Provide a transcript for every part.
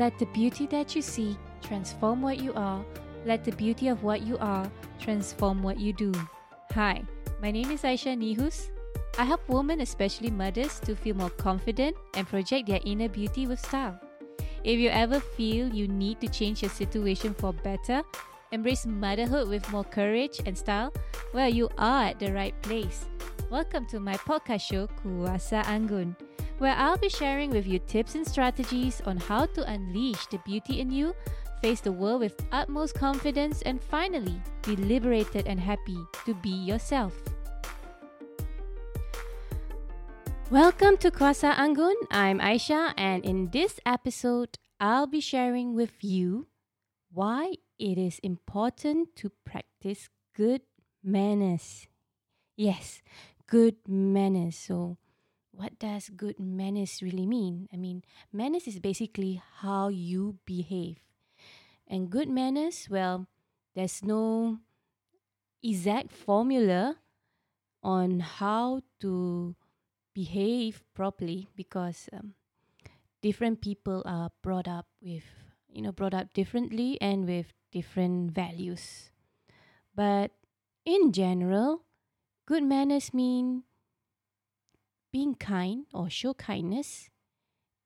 Let the beauty that you see transform what you are. Let the beauty of what you are transform what you do. Hi, my name is Aisha Nihus. I help women, especially mothers, to feel more confident and project their inner beauty with style. If you ever feel you need to change your situation for better, embrace motherhood with more courage and style, well, you are at the right place. Welcome to my podcast show, Kuasa Anggun where I'll be sharing with you tips and strategies on how to unleash the beauty in you, face the world with utmost confidence, and finally be liberated and happy to be yourself. Welcome to Kuasa Anggun. I'm Aisha, and in this episode, I'll be sharing with you why it is important to practice good manners. Yes, good manners. So, what does good manners really mean? I mean, manners is basically how you behave. And good manners, well, there's no exact formula on how to behave properly because um, different people are brought up with, you know, brought up differently and with different values. But in general, good manners mean being kind or show kindness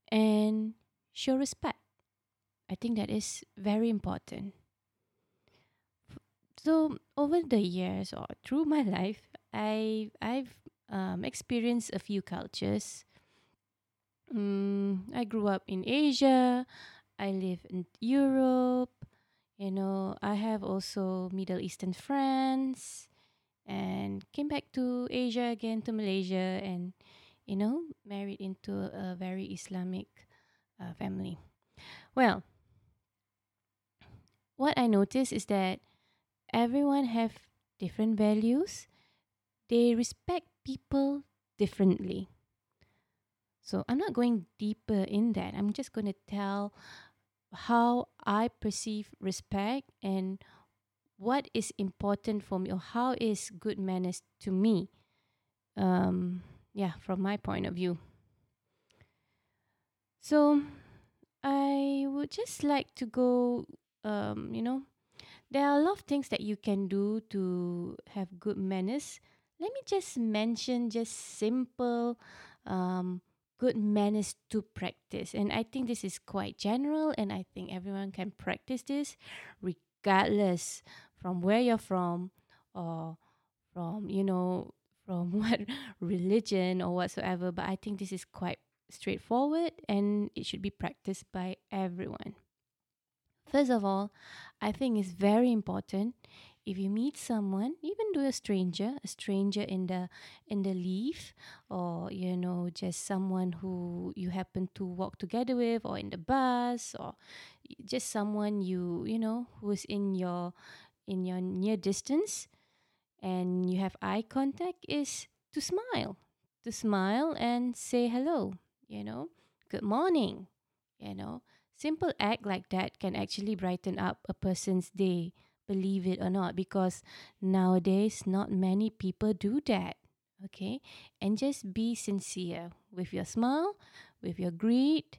and show respect. I think that is very important. So over the years or through my life, I I've um, experienced a few cultures. Um, I grew up in Asia. I live in Europe. You know, I have also Middle Eastern friends and came back to Asia again to Malaysia and you know married into a very Islamic uh, family. Well, what I notice is that everyone have different values. They respect people differently. So I'm not going deeper in that. I'm just going to tell how I perceive respect and what is important for me or how is good manners to me um yeah from my point of view. So i would just like to go um you know there are a lot of things that you can do to have good manners. Let me just mention just simple um good manners to practice. And i think this is quite general and i think everyone can practice this regardless from where you're from or from you know from what religion or whatsoever but i think this is quite straightforward and it should be practiced by everyone. First of all i think it's very important if you meet someone even to a stranger a stranger in the in the leaf or you know just someone who you happen to walk together with or in the bus or just someone you you know who's in your in your near distance and you have eye contact is to smile to smile and say hello you know good morning you know. Simple act like that can actually brighten up a person's day believe it or not because nowadays not many people do that okay? And just be sincere with your smile with your greet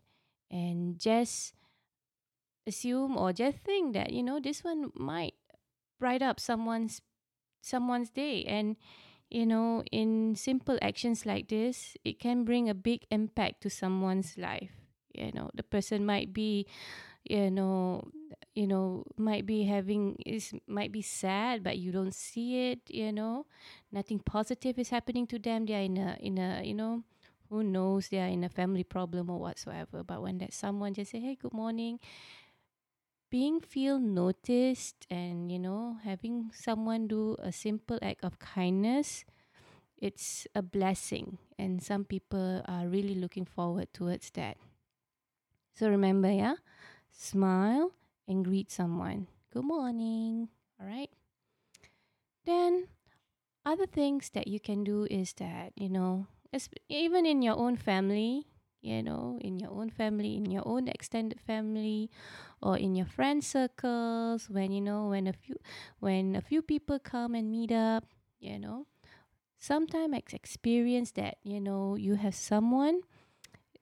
and just assume or just think that you know this one might bright up someone's someone's day. And you know in simple actions like this it can bring a big impact to someone's life. You know the person might be you know you know might be having is might be sad but you don't see it you know. Nothing positive is happening to them. They're in a in a you know who knows? They're in a family problem or whatsoever. But when that someone just say hey good morning being feel noticed and you know having someone do a simple act of kindness it's a blessing. And some people are really looking forward towards that. So remember yeah smile and greet someone. Good morning. All right then other things that you can do is that you know even in your own family you know, in your own family, in your own extended family, or in your friend circles, when you know, when a few when a few people come and meet up, you know. Sometimes experience that, you know, you have someone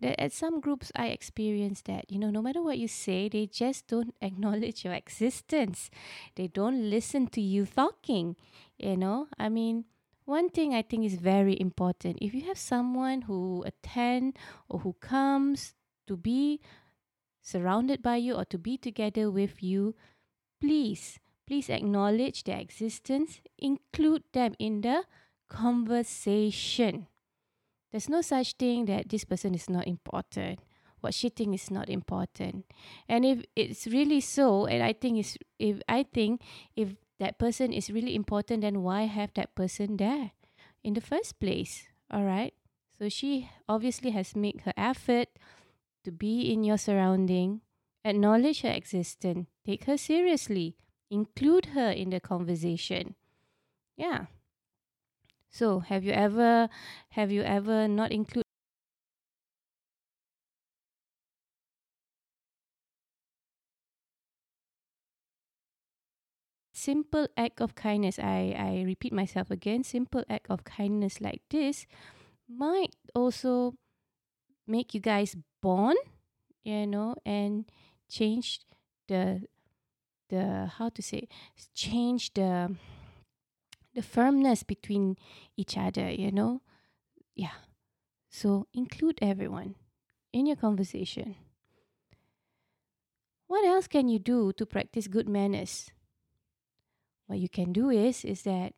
That at some groups I experience that, you know, no matter what you say, they just don't acknowledge your existence. They don't listen to you talking. You know, I mean, one thing I think is very important. If you have someone who attend or who comes to be surrounded by you or to be together with you, please, please acknowledge their existence, include them in the conversation. There's no such thing that this person is not important. What she think is not important. And if it's really so, and I think it's if I think if that person is really important, then why have that person there in the first place? All right. So she obviously has made her effort to be in your surrounding, acknowledge her existence, take her seriously, include her in the conversation. Yeah. So, have you ever have you ever not include simple act of kindness I I repeat myself again simple act of kindness like this might also make you guys bond you know and change the the how to say change the the firmness between each other you know? Yeah. So include everyone in your conversation. What else can you do to practice good manners what you can do is is that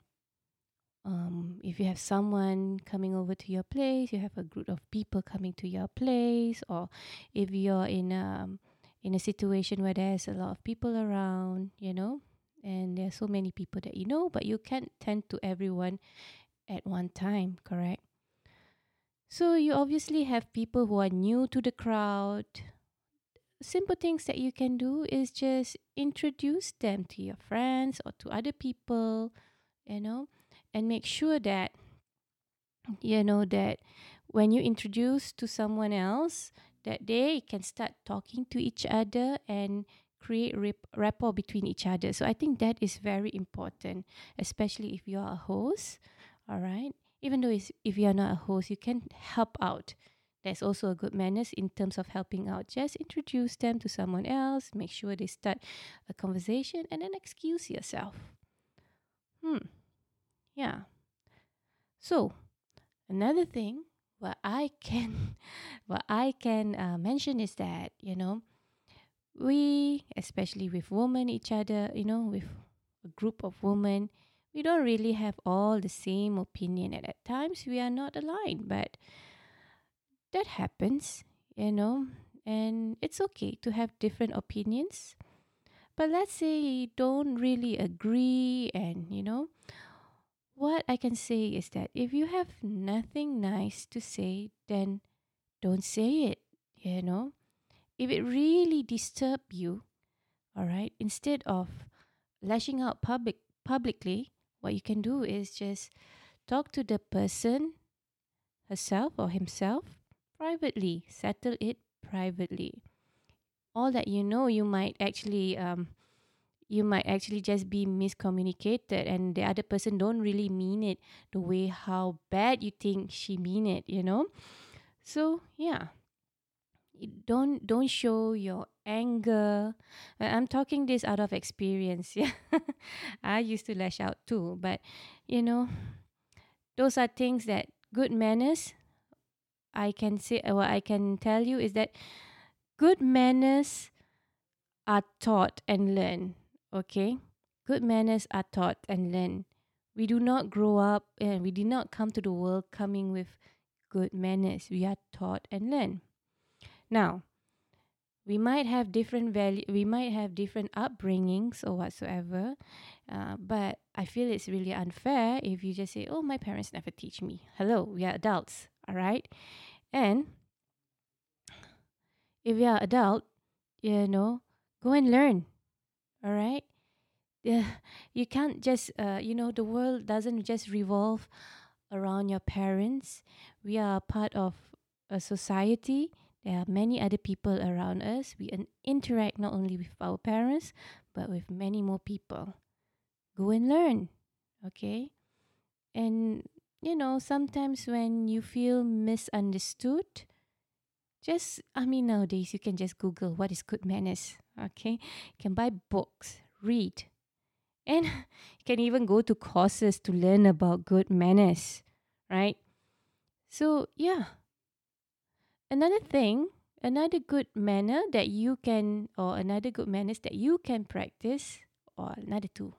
um, if you have someone coming over to your place, you have a group of people coming to your place, or if you're in a in a situation where there's a lot of people around, you know, and there's so many people that you know, but you can't tend to everyone at one time, correct? So you obviously have people who are new to the crowd. Simple things that you can do is just introduce them to your friends or to other people, you know and make sure that you know that when you introduce to someone else that they can start talking to each other and create rap- rapport between each other. So i think that is very important especially if you are a host all right even though if you are not a host you can help out that's also a good manners in terms of helping out. Just introduce them to someone else make sure they start a conversation and then excuse yourself. Hmm. Yeah. So, another thing what I can what I can uh, mention is that, you know, we especially with women each other, you know, with a group of women, we don't really have all the same opinion. And at times we are not aligned, but that happens, you know, and it's okay to have different opinions. But let's say you don't really agree and, you know, what I can say is that if you have nothing nice to say, then don't say it, you know. If it really disturbs you, all right, instead of lashing out public publicly, what you can do is just talk to the person herself or himself privately, settle it privately. All that you know, you might actually um, you might actually just be miscommunicated and the other person don't really mean it the way how bad you think she mean it you know? So yeah. Don't don't show your anger. I'm talking this out of experience yeah. I used to lash out too but you know those are things that good manners i can say what i can tell you is that good manners are taught and learned Okay? Good manners are taught and learned. We do not grow up and we did not come to the world coming with good manners. We are taught and learned. Now, we might have different value we might have different upbringings or whatsoever uh, but i feel it's really unfair if you just say oh my parents never teach me hello we are adults all right and if you are adult you know go and learn all right you can't just uh, you know the world doesn't just revolve around your parents. We are part of a society. There are many other people around us. We interact not only with our parents but with many more people. Go and learn okay? And you know sometimes when you feel misunderstood just I mean nowadays you can just Google what is good manners. Okay, you can buy books, read, and you can even go to courses to learn about good manners, right? So yeah. Another thing, another good manner that you can or another good manners that you can practice, or another two.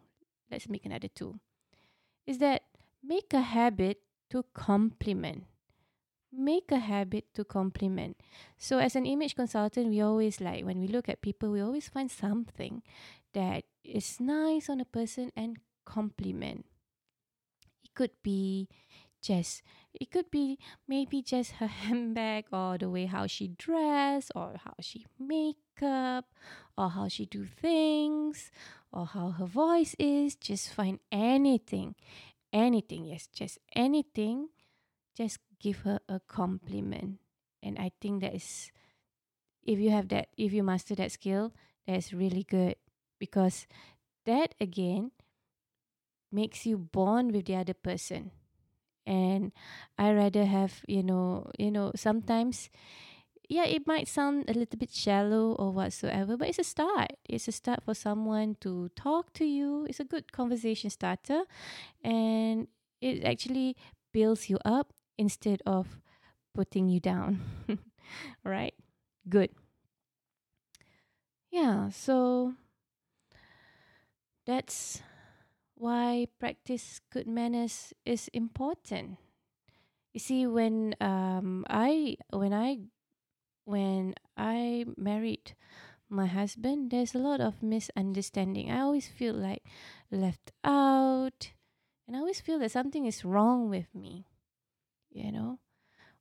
Let's make another two. Is that make a habit to compliment make a habit to compliment. So, as an image consultant, we always like when we look at people, we always find something that is nice on a person and compliment. It could be just, it could be maybe just her handbag or the way how she dress or how she makeup or how she do things or how her voice is. Just find anything, anything, yes, just anything. Just give her a compliment. And I think that is, if you have that, if you master that skill, that's really good because that again makes you bond with the other person. And I rather have, you know, you know, sometimes yeah, it might sound a little bit shallow or whatsoever, but it's a start. It's a start for someone to talk to you. It's a good conversation starter and it actually builds you up instead of putting you down. right? Good. Yeah, so that's why practice good manners is important. You see, when um I when I when I married my husband, there's a lot of misunderstanding. I always feel like left out, and I always feel that something is wrong with me you know?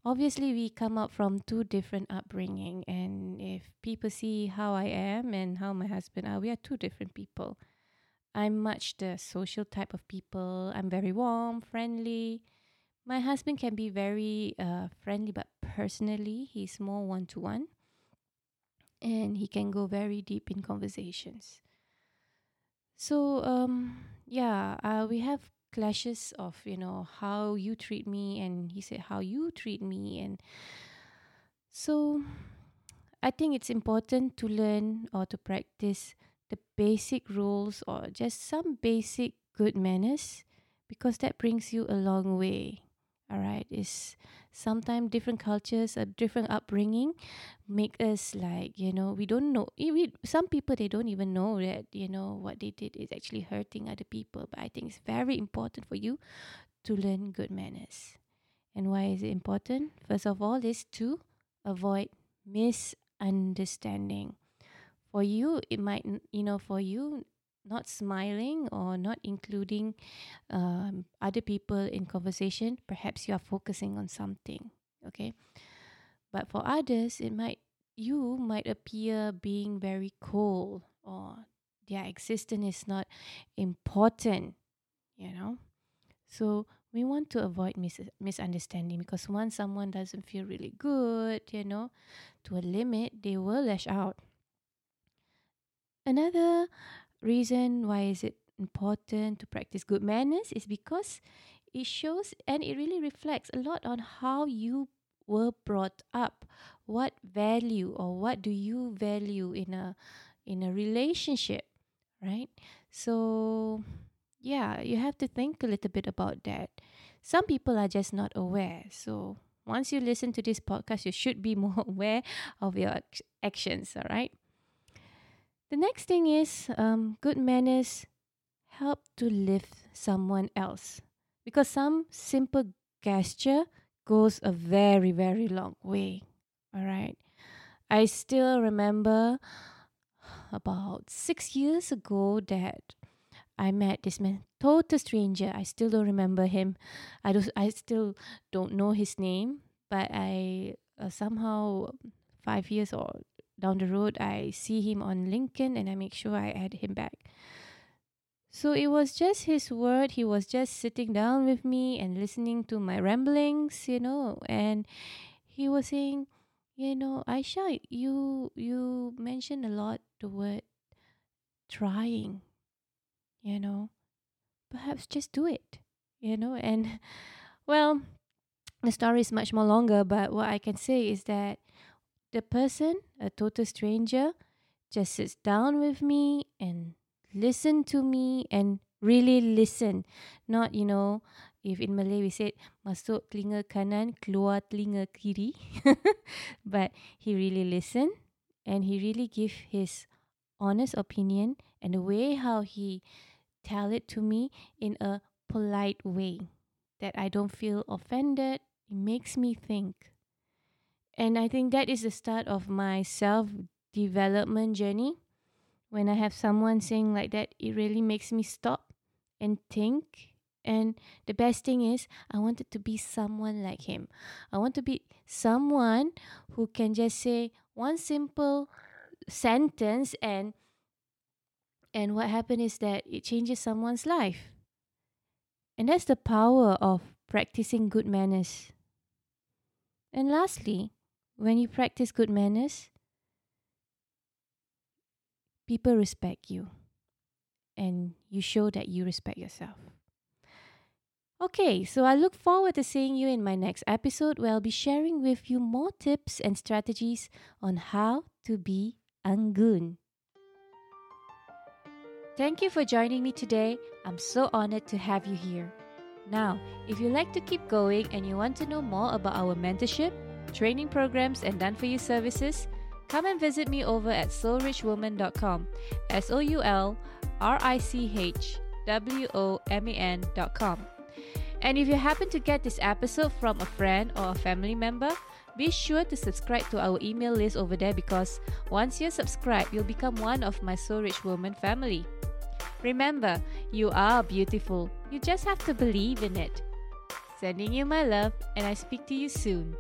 Obviously we come up from two different upbringing and if people see how i am and how my husband are we are two different people. I'm much the social type of people. I'm very warm friendly my husband can be very uh, friendly but personally he's more one-to-one. And he can go very deep in conversations. So um yeah uh, we have clashes of you know how you treat me and he said how you treat me and so i think it's important to learn or to practice the basic rules or just some basic good manners because that brings you a long way all right is sometimes different cultures a different upbringing make us like you know we don't know eh, we, some people they don't even know that you know what they did is actually hurting other people but i think it's very important for you to learn good manners. And why is it important? First of all is to avoid misunderstanding. For you it might you know for you not smiling or not including um, other people in conversation, perhaps you are focusing on something. Okay. But for others, it might you might appear being very cold or their existence is not important, you know. So we want to avoid mis- misunderstanding because once someone doesn't feel really good, you know, to a limit, they will lash out. Another reason why is it important to practice good manners is because it shows and it really reflects a lot on how you were brought up. What value or what do you value in a in a relationship right? So yeah you have to think a little bit about that. Some people are just not aware. So once you listen to this podcast you should be more aware of your actions all right the next thing is um, good manners help to lift someone else because some simple gesture goes a very, very long way. All right. I still remember about six years ago that I met this man, total stranger. I still don't remember him. I don't. I still don't know his name. But I uh, somehow five years or down the road, I see him on LinkedIn and I make sure I add him back. So it was just his word. He was just sitting down with me and listening to my ramblings, you know, and he was saying, you know, Aisha, you you mentioned a lot the word trying, you know. Perhaps just do it, you know, and well, the story is much more longer, but what I can say is that the person, a total stranger, just sits down with me and listen to me and really listen. Not, you know, if in Malay we said masuk telinga kanan, keluar telinga kiri. but he really listened and he really give his honest opinion and the way how he tell it to me in a polite way that I don't feel offended. It makes me think. And I think that is the start of my self development journey. When I have someone saying like that, it really makes me stop and think. And the best thing is, I wanted to be someone like him. I want to be someone who can just say one simple sentence and and what happened is that it changes someone's life. And that's the power of practicing good manners. And lastly, when you practice good manners, people respect you and you show that you respect yourself. Okay, so I look forward to seeing you in my next episode where I'll be sharing with you more tips and strategies on how to be anggun. Thank you for joining me today. I'm so honored to have you here. Now, if you like to keep going and you want to know more about our mentorship, training programs, and done for you services, come and visit me over at soulrichwoman.com. S O U L R I C H W O M A N.com. And if you happen to get this episode from a friend or a family member, be sure to subscribe to our email list over there because once you're subscribed, you'll become one of my Soul Rich Woman family. Remember, you are beautiful. You just have to believe in it. Sending you my love, and I speak to you soon.